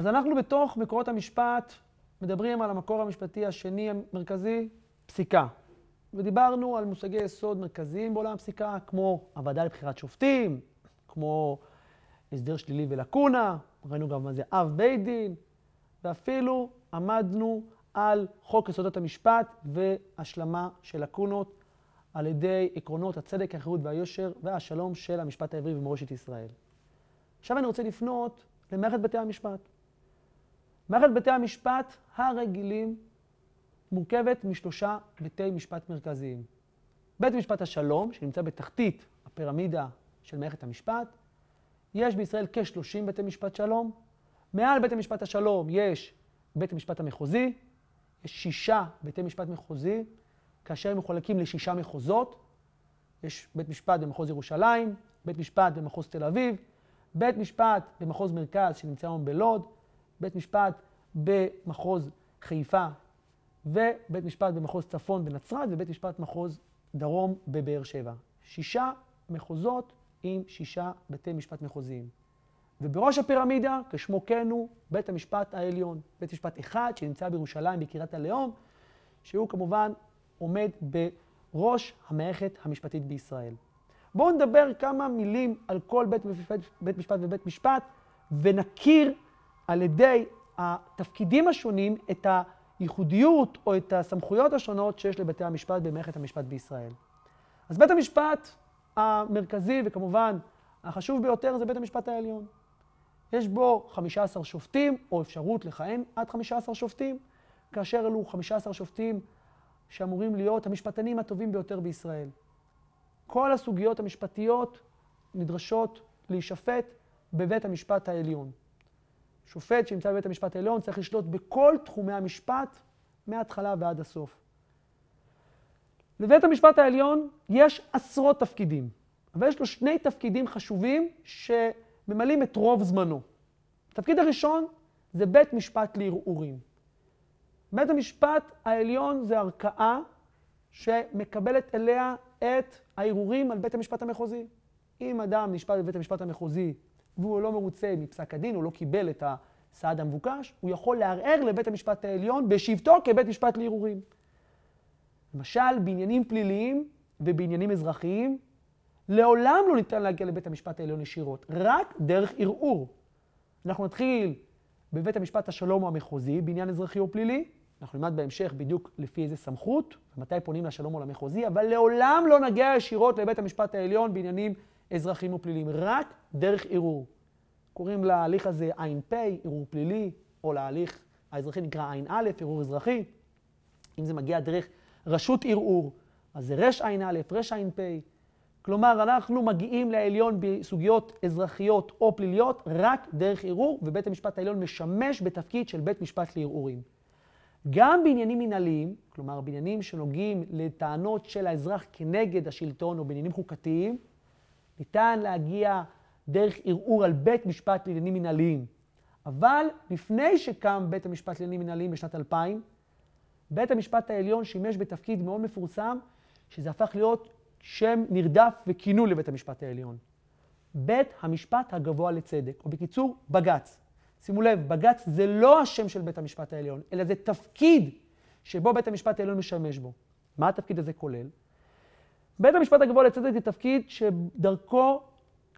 אז אנחנו בתוך מקורות המשפט מדברים על המקור המשפטי השני המרכזי, פסיקה. ודיברנו על מושגי יסוד מרכזיים בעולם הפסיקה, כמו הוועדה לבחירת שופטים, כמו הסדר שלילי ולקונה, ראינו גם מה זה אב בית דין, ואפילו עמדנו על חוק יסודות המשפט והשלמה של לקונות על ידי עקרונות הצדק, החירות והיושר והשלום של המשפט העברי ומורשת ישראל. עכשיו אני רוצה לפנות למערכת בתי המשפט. מערכת בתי המשפט הרגילים מורכבת משלושה בתי משפט מרכזיים. בית משפט השלום, שנמצא בתחתית הפירמידה של מערכת המשפט, יש בישראל כ-30 בתי משפט שלום. מעל בית המשפט השלום יש בית המשפט המחוזי, יש שישה בתי משפט מחוזי, כאשר הם מחולקים לשישה מחוזות. יש בית משפט במחוז ירושלים, בית משפט במחוז תל אביב, בית משפט במחוז מרכז שנמצא היום בלוד, בית משפט במחוז חיפה ובית משפט במחוז צפון בנצרת ובית משפט מחוז דרום בבאר שבע. שישה מחוזות עם שישה בתי משפט מחוזיים. ובראש הפירמידה, כשמו כן הוא, בית המשפט העליון. בית משפט אחד שנמצא בירושלים בקריית הלאום, שהוא כמובן עומד בראש המערכת המשפטית בישראל. בואו נדבר כמה מילים על כל בית, בית, בית משפט ובית משפט, ונכיר על ידי התפקידים השונים את הייחודיות או את הסמכויות השונות שיש לבתי המשפט במערכת המשפט בישראל. אז בית המשפט המרכזי וכמובן החשוב ביותר זה בית המשפט העליון. יש בו 15 שופטים, או אפשרות לכהן עד 15 שופטים, כאשר אלו 15 שופטים שאמורים להיות המשפטנים הטובים ביותר בישראל. כל הסוגיות המשפטיות נדרשות להישפט בבית המשפט העליון. שופט שנמצא בבית המשפט העליון צריך לשלוט בכל תחומי המשפט מההתחלה ועד הסוף. לבית המשפט העליון יש עשרות תפקידים, אבל יש לו שני תפקידים חשובים שממלאים את רוב זמנו. התפקיד הראשון זה בית משפט לערעורים. בית המשפט העליון זה ערכאה שמקבלת אליה את הערעורים על בית המשפט המחוזי. אם אדם נשפט בבית המשפט המחוזי והוא לא מרוצה מפסק הדין, הוא לא קיבל את הסעד המבוקש, הוא יכול לערער לבית המשפט העליון בשבתו כבית משפט לערעורים. למשל, בעניינים פליליים ובעניינים אזרחיים, לעולם לא ניתן להגיע לבית המשפט העליון ישירות, רק דרך ערעור. אנחנו נתחיל בבית המשפט השלום או המחוזי, בעניין אזרחי או פלילי. אנחנו נלמד בהמשך בדיוק לפי איזה סמכות, ומתי פונים לשלום או למחוזי, אבל לעולם לא נגיע ישירות לבית המשפט העליון בעניינים אזרחיים או פליליים, רק דרך ערעור. קוראים להליך הזה עין פ', ערעור פלילי, או להליך האזרחי נקרא עין א', ערעור אזרחי. אם זה מגיע דרך רשות ערעור, אז זה רש עין א', רש עין פ'. כלומר, אנחנו מגיעים לעליון בסוגיות אזרחיות או פליליות רק דרך ערעור, ובית המשפט העליון משמש בתפקיד של בית משפט לערעורים. גם בעניינים מנהליים, כלומר בעניינים שנוגעים לטענות של האזרח כנגד השלטון או בעניינים חוקתיים, ניתן להגיע דרך ערעור על בית משפט לעניינים מנהליים. אבל לפני שקם בית המשפט לעניינים מנהליים בשנת 2000, בית המשפט העליון שימש בתפקיד מאוד מפורסם, שזה הפך להיות שם נרדף וכינוי לבית המשפט העליון. בית המשפט הגבוה לצדק, או בקיצור, בג"ץ. שימו לב, בג"ץ זה לא השם של בית המשפט העליון, אלא זה תפקיד שבו בית המשפט העליון משמש בו. מה התפקיד הזה כולל? בית המשפט הגבוה לצדק זה תפקיד שדרכו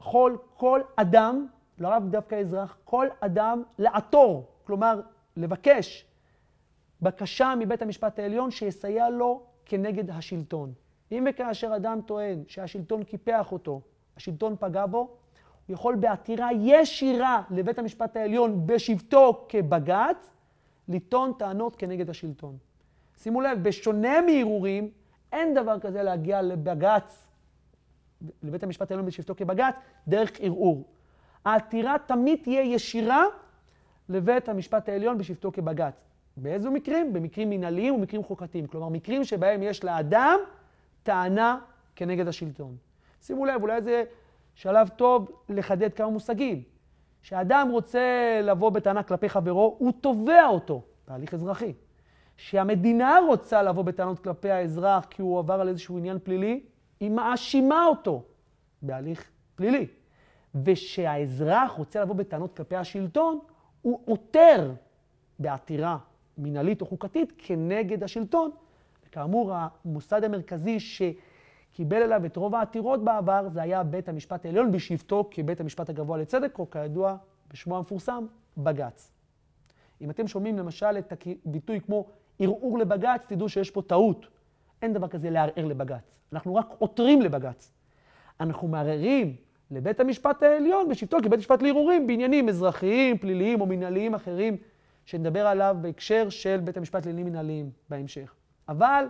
יכול כל אדם, לא רק דווקא אזרח, כל אדם לעתור, כלומר לבקש בקשה מבית המשפט העליון שיסייע לו כנגד השלטון. אם וכאשר אדם טוען שהשלטון קיפח אותו, השלטון פגע בו, הוא יכול בעתירה ישירה לבית המשפט העליון בשבתו כבג"ץ, לטעון טענות כנגד השלטון. שימו לב, בשונה מערעורים, אין דבר כזה להגיע לבג"ץ, לבית המשפט העליון בשבתו כבג"ץ, דרך ערעור. העתירה תמיד תהיה ישירה לבית המשפט העליון בשבתו כבג"ץ. באיזו מקרים? במקרים מנהליים ומקרים חוקתיים. כלומר, מקרים שבהם יש לאדם טענה כנגד השלטון. שימו לב, אולי זה שלב טוב לחדד כמה מושגים. כשאדם רוצה לבוא בטענה כלפי חברו, הוא תובע אותו בהליך אזרחי. כשהמדינה רוצה לבוא בטענות כלפי האזרח כי הוא עבר על איזשהו עניין פלילי, היא מאשימה אותו בהליך פלילי. וכשהאזרח רוצה לבוא בטענות כלפי השלטון, הוא עותר בעתירה מינהלית או חוקתית כנגד השלטון. וכאמור, המוסד המרכזי שקיבל אליו את רוב העתירות בעבר, זה היה בית המשפט העליון בשבתו כבית המשפט הגבוה לצדק, או כידוע בשמו המפורסם, בג"ץ. אם אתם שומעים למשל את הביטוי כמו ערעור לבג"ץ, תדעו שיש פה טעות. אין דבר כזה לערער לבג"ץ. אנחנו רק עותרים לבג"ץ. אנחנו מערערים לבית המשפט העליון בשבתו כבית משפט לערעורים בעניינים אזרחיים, פליליים או מנהליים אחרים, שנדבר עליו בהקשר של בית המשפט לעניינים מנהליים בהמשך. אבל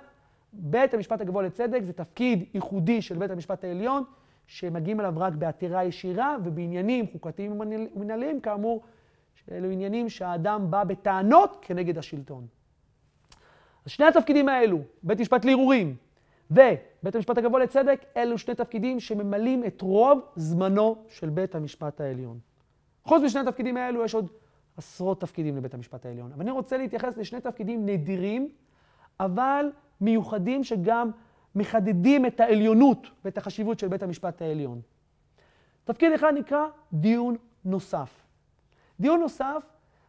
בית המשפט הגבוה לצדק זה תפקיד ייחודי של בית המשפט העליון, שמגיעים אליו רק בעתירה ישירה ובעניינים חוקתיים ומנהליים, כאמור, שאלו עניינים שהאדם בא בטענות כנגד השלטון. אז שני התפקידים האלו, בית משפט לערעורים ובית המשפט הגבוה לצדק, אלו שני תפקידים שממלאים את רוב זמנו של בית המשפט העליון. חוץ משני התפקידים האלו יש עוד עשרות תפקידים לבית המשפט העליון. אבל אני רוצה להתייחס לשני תפקידים נדירים, אבל מיוחדים שגם מחדדים את העליונות ואת החשיבות של בית המשפט העליון. תפקיד אחד נקרא דיון נוסף. דיון נוסף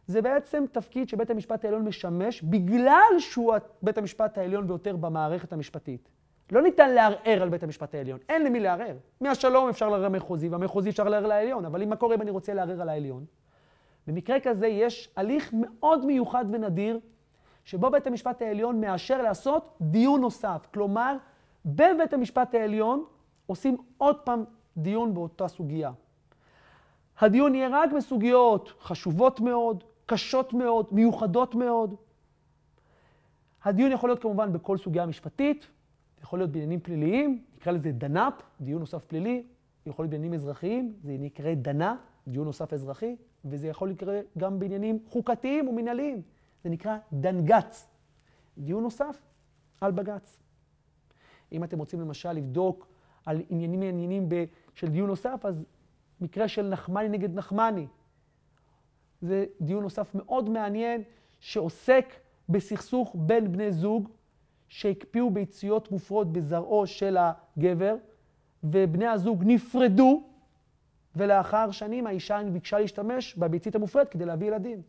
זה בעצם תפקיד שבית המשפט העליון משמש בגלל שהוא בית המשפט העליון ביותר במערכת המשפטית. לא ניתן לערער על בית המשפט העליון, אין למי לערער. מהשלום אפשר לערער מחוזי, והמחוזי אפשר לערער לעליון, אבל אם מה קורה אם אני רוצה לערער על העליון? במקרה כזה יש הליך מאוד מיוחד ונדיר, שבו בית המשפט העליון מאשר לעשות דיון נוסף. כלומר, בבית המשפט העליון עושים עוד פעם דיון באותה סוגיה. הדיון יהיה רק בסוגיות חשובות מאוד, קשות מאוד, מיוחדות מאוד. הדיון יכול להיות כמובן בכל סוגיה משפטית, יכול להיות בעניינים פליליים, נקרא לזה דנ"פ, דיון נוסף פלילי, יכול להיות בעניינים אזרחיים, זה נקרא דנ"א, דיון נוסף אזרחי, וזה יכול לקרות גם בעניינים חוקתיים ומנהליים, זה נקרא דנג"ץ, דיון נוסף על בג"ץ. אם אתם רוצים למשל לבדוק על עניינים מעניינים של דיון נוסף, אז מקרה של נחמני נגד נחמני. זה דיון נוסף מאוד מעניין שעוסק בסכסוך בין בני זוג שהקפיאו ביציות מופרות בזרעו של הגבר, ובני הזוג נפרדו, ולאחר שנים האישה ביקשה להשתמש בביצית המופרדת כדי להביא ילדים.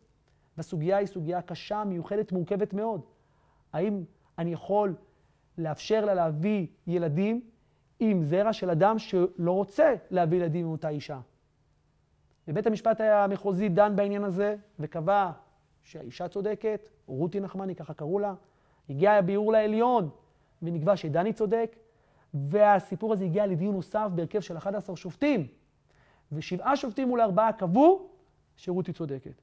והסוגיה היא סוגיה קשה, מיוחדת, מורכבת מאוד. האם אני יכול לאפשר לה להביא ילדים עם זרע של אדם שלא רוצה להביא ילדים עם אותה אישה? ובית המשפט המחוזי דן בעניין הזה וקבע שהאישה צודקת, רותי נחמני, ככה קראו לה, הגיע הביאור לעליון ונקבע שדני צודק, והסיפור הזה הגיע לדיון נוסף בהרכב של 11 שופטים, ושבעה שופטים מול ארבעה קבעו שרותי צודקת.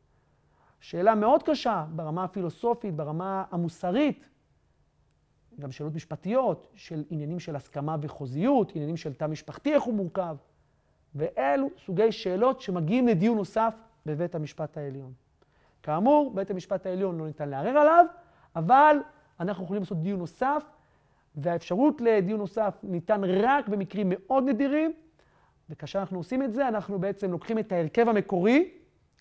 שאלה מאוד קשה ברמה הפילוסופית, ברמה המוסרית, גם שאלות משפטיות של עניינים של הסכמה וחוזיות, עניינים של תא משפחתי, איך הוא מורכב. ואלו סוגי שאלות שמגיעים לדיון נוסף בבית המשפט העליון. כאמור, בית המשפט העליון לא ניתן לערער עליו, אבל אנחנו יכולים לעשות דיון נוסף, והאפשרות לדיון נוסף ניתן רק במקרים מאוד נדירים, וכאשר אנחנו עושים את זה, אנחנו בעצם לוקחים את ההרכב המקורי,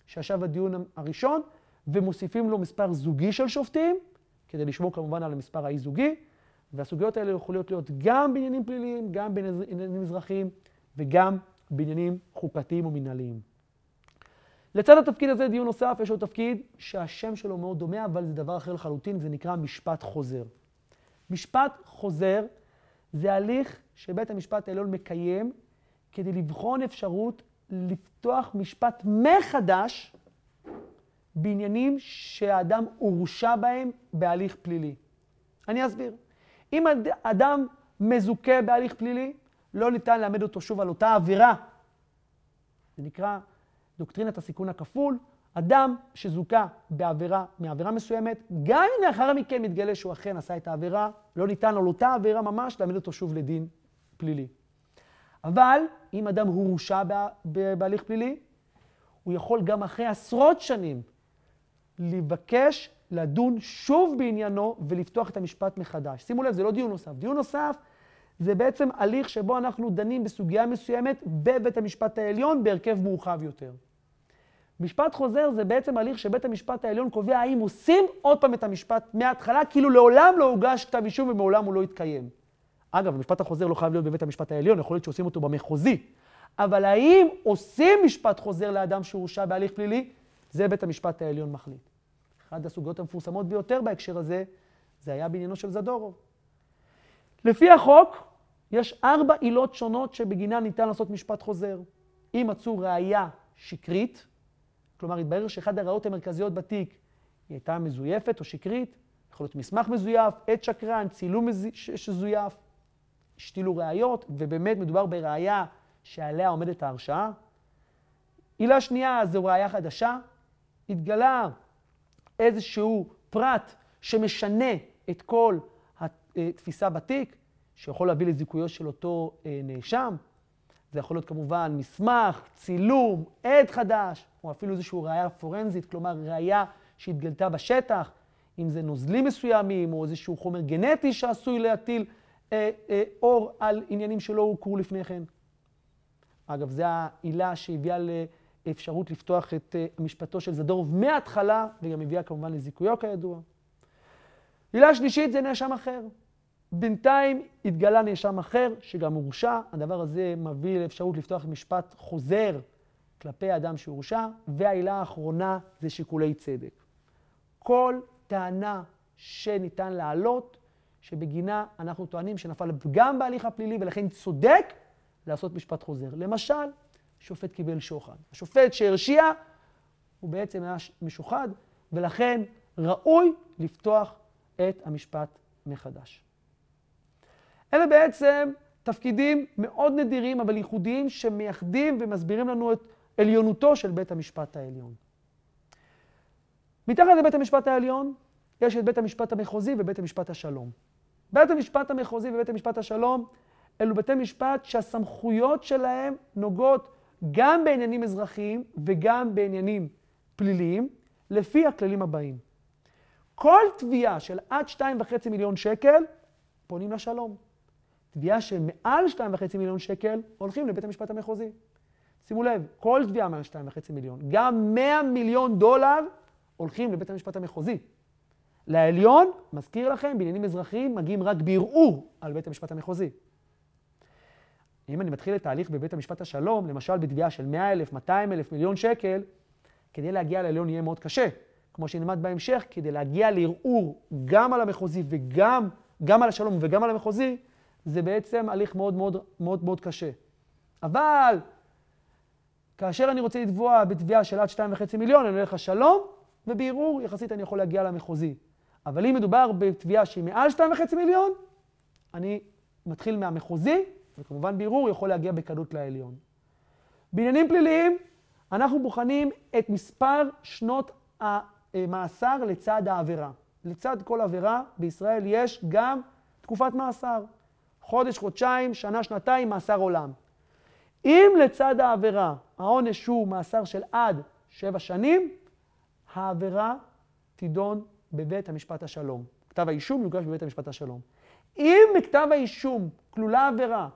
שישב בדיון הראשון, ומוסיפים לו מספר זוגי של שופטים, כדי לשמור כמובן על המספר האי-זוגי, והסוגיות האלה יכולות להיות גם בעניינים פליליים, גם בעניינים אזרחיים, וגם בעניינים חוקתיים או מנהליים. לצד התפקיד הזה, דיון נוסף, יש עוד תפקיד שהשם שלו מאוד דומה, אבל זה דבר אחר לחלוטין, זה נקרא משפט חוזר. משפט חוזר זה הליך שבית המשפט העליון מקיים כדי לבחון אפשרות לפתוח משפט מחדש בעניינים שהאדם הורשע בהם בהליך פלילי. אני אסביר. אם אדם מזוכה בהליך פלילי, לא ניתן לאמד אותו שוב על אותה עבירה. זה נקרא דוקטרינת הסיכון הכפול. אדם שזוכה בעבירה, מעבירה מסוימת, גם אם לאחר מכן מתגלה שהוא אכן עשה את העבירה, לא ניתן על אותה עבירה ממש להעמיד אותו שוב לדין פלילי. אבל אם אדם הורשע בהליך פלילי, הוא יכול גם אחרי עשרות שנים לבקש לדון שוב בעניינו ולפתוח את המשפט מחדש. שימו לב, זה לא דיון נוסף. דיון נוסף זה בעצם הליך שבו אנחנו דנים בסוגיה מסוימת בבית המשפט העליון בהרכב מורחב יותר. משפט חוזר זה בעצם הליך שבית המשפט העליון קובע האם עושים עוד פעם את המשפט מההתחלה, כאילו לעולם לא הוגש כתב אישום ומעולם הוא לא התקיים. אגב, המשפט החוזר לא חייב להיות בבית המשפט העליון, יכול להיות שעושים אותו במחוזי. אבל האם עושים משפט חוזר לאדם שהורשע בהליך פלילי? זה בית המשפט העליון מחליט. אחת הסוגיות המפורסמות ביותר בהקשר הזה, זה היה בעניינו של זדורוב. לפי החוק, יש ארבע עילות שונות שבגינן ניתן לעשות משפט חוזר. אם מצאו ראייה שקרית, כלומר, התברר שאחד הראיות המרכזיות בתיק היא הייתה מזויפת או שקרית, יכול להיות מסמך מזויף, עד שקרן, צילום שזויף, השתילו ראיות, ובאמת מדובר בראייה שעליה עומדת ההרשעה. עילה שנייה זו ראייה חדשה, התגלה איזשהו פרט שמשנה את כל התפיסה בתיק, שיכול להביא לזיכויו של אותו אה, נאשם. זה יכול להיות כמובן מסמך, צילום, עד חדש, או אפילו איזושהי ראייה פורנזית, כלומר ראייה שהתגלתה בשטח, אם זה נוזלים מסוימים, או איזשהו חומר גנטי שעשוי להטיל אה, אה, אור על עניינים שלא הוכרו לפני כן. אגב, זו העילה שהביאה לאפשרות לפתוח את אה, משפטו של זדורוב מההתחלה, וגם הביאה כמובן לזיכויו כידוע. עילה שלישית זה נאשם אחר. בינתיים התגלה נאשם אחר שגם הורשע, הדבר הזה מביא לאפשרות לפתוח משפט חוזר כלפי האדם שהורשע, והעילה האחרונה זה שיקולי צדק. כל טענה שניתן להעלות, שבגינה אנחנו טוענים שנפל פגם בהליך הפלילי ולכן צודק לעשות משפט חוזר. למשל, שופט קיבל שוחד. השופט שהרשיע הוא בעצם היה משוחד, ולכן ראוי לפתוח את המשפט מחדש. אלה בעצם תפקידים מאוד נדירים אבל ייחודיים שמייחדים ומסבירים לנו את עליונותו של בית המשפט העליון. מתחת לבית המשפט העליון יש את בית המשפט המחוזי ובית המשפט השלום. בית המשפט המחוזי ובית המשפט השלום אלו בתי משפט שהסמכויות שלהם נוגעות גם בעניינים אזרחיים וגם בעניינים פליליים, לפי הכללים הבאים. כל תביעה של עד 2.5 מיליון שקל, פונים לשלום. תביעה של מעל 2.5 מיליון שקל, הולכים לבית המשפט המחוזי. שימו לב, כל תביעה מעל 2.5 מיליון, גם 100 מיליון דולר, הולכים לבית המשפט המחוזי. לעליון, מזכיר לכם, בעניינים אזרחיים מגיעים רק בערעור על בית המשפט המחוזי. אם אני מתחיל את ההליך בבית המשפט השלום, למשל בתביעה של 100,000, 200,000, מיליון שקל, כדי להגיע לעליון יהיה מאוד קשה. כמו שנלמד בהמשך, כדי להגיע לערעור גם על המחוזי וגם גם על השלום וגם על המחוזי, זה בעצם הליך מאוד מאוד מאוד מאוד קשה. אבל כאשר אני רוצה לתבוע בתביעה של עד 2.5 מיליון, אני הולך לשלום, ובערעור יחסית אני יכול להגיע למחוזי. אבל אם מדובר בתביעה שהיא מעל 2.5 מיליון, אני מתחיל מהמחוזי, וכמובן בערעור יכול להגיע בקלות לעליון. בעניינים פליליים, אנחנו בוחנים את מספר שנות המאסר לצד העבירה. לצד כל עבירה בישראל יש גם תקופת מאסר. חודש, חודשיים, שנה, שנתיים, מאסר עולם. אם לצד העבירה העונש הוא מאסר של עד שבע שנים, העבירה תידון בבית המשפט השלום. כתב האישום יוגש בבית המשפט השלום. אם בכתב האישום כלולה עבירה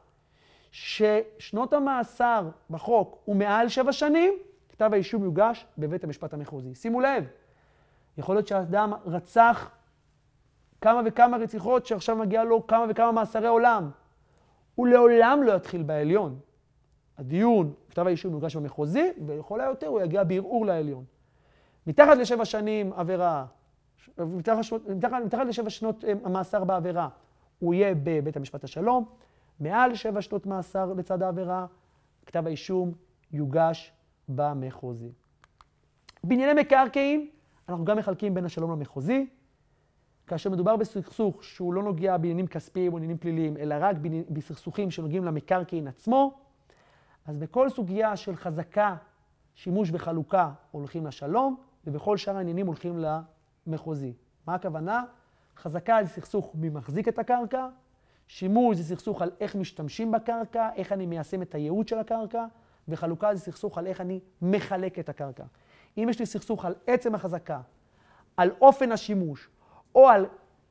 ששנות המאסר בחוק הוא מעל שבע שנים, כתב האישום יוגש בבית המשפט המחוזי. שימו לב, יכול להיות שהאדם רצח כמה וכמה רציחות שעכשיו מגיע לו כמה וכמה מאסרי עולם. הוא לעולם לא יתחיל בעליון. הדיון, כתב האישום יוגש במחוזי, ולכל היותר הוא יגיע בערעור לעליון. מתחת לשבע שנים עבירה, מתחת, מתחת, מתחת לשבע שנות אה, מאסר בעבירה, הוא יהיה בבית המשפט השלום. מעל שבע שנות מאסר לצד העבירה, כתב האישום יוגש במחוזי. בענייני מקרקעין, אנחנו גם מחלקים בין השלום למחוזי. כאשר מדובר בסכסוך שהוא לא נוגע בעניינים כספיים או עניינים פליליים, אלא רק בסכסוכים שנוגעים למקרקעין עצמו, אז בכל סוגיה של חזקה, שימוש וחלוקה הולכים לשלום, ובכל שאר העניינים הולכים למחוזי. מה הכוונה? חזקה זה סכסוך מי מחזיק את הקרקע, שימוש זה סכסוך על איך משתמשים בקרקע, איך אני מיישם את הייעוד של הקרקע, וחלוקה זה סכסוך על איך אני מחלק את הקרקע. אם יש לי סכסוך על עצם החזקה, על אופן השימוש, או על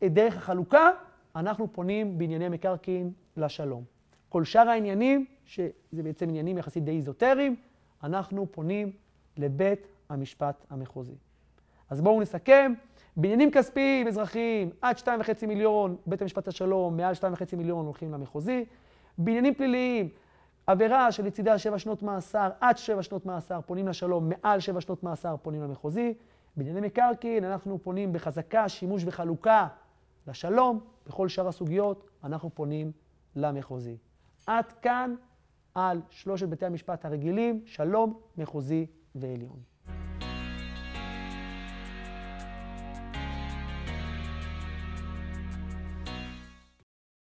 דרך החלוקה, אנחנו פונים בענייני מקרקעין לשלום. כל שאר העניינים, שזה בעצם עניינים יחסית די איזוטריים, אנחנו פונים לבית המשפט המחוזי. אז בואו נסכם. בעניינים כספיים, אזרחיים, עד 2.5 מיליון, בית המשפט השלום, מעל 2.5 מיליון הולכים למחוזי. בעניינים פליליים, עבירה שלצידה שבע שנות מאסר עד שבע שנות מאסר פונים לשלום, מעל שבע שנות מאסר פונים למחוזי. בענייני מקרקעין אנחנו פונים בחזקה, שימוש וחלוקה לשלום, בכל שאר הסוגיות אנחנו פונים למחוזי. עד כאן על שלושת בתי המשפט הרגילים, שלום, מחוזי ועליון.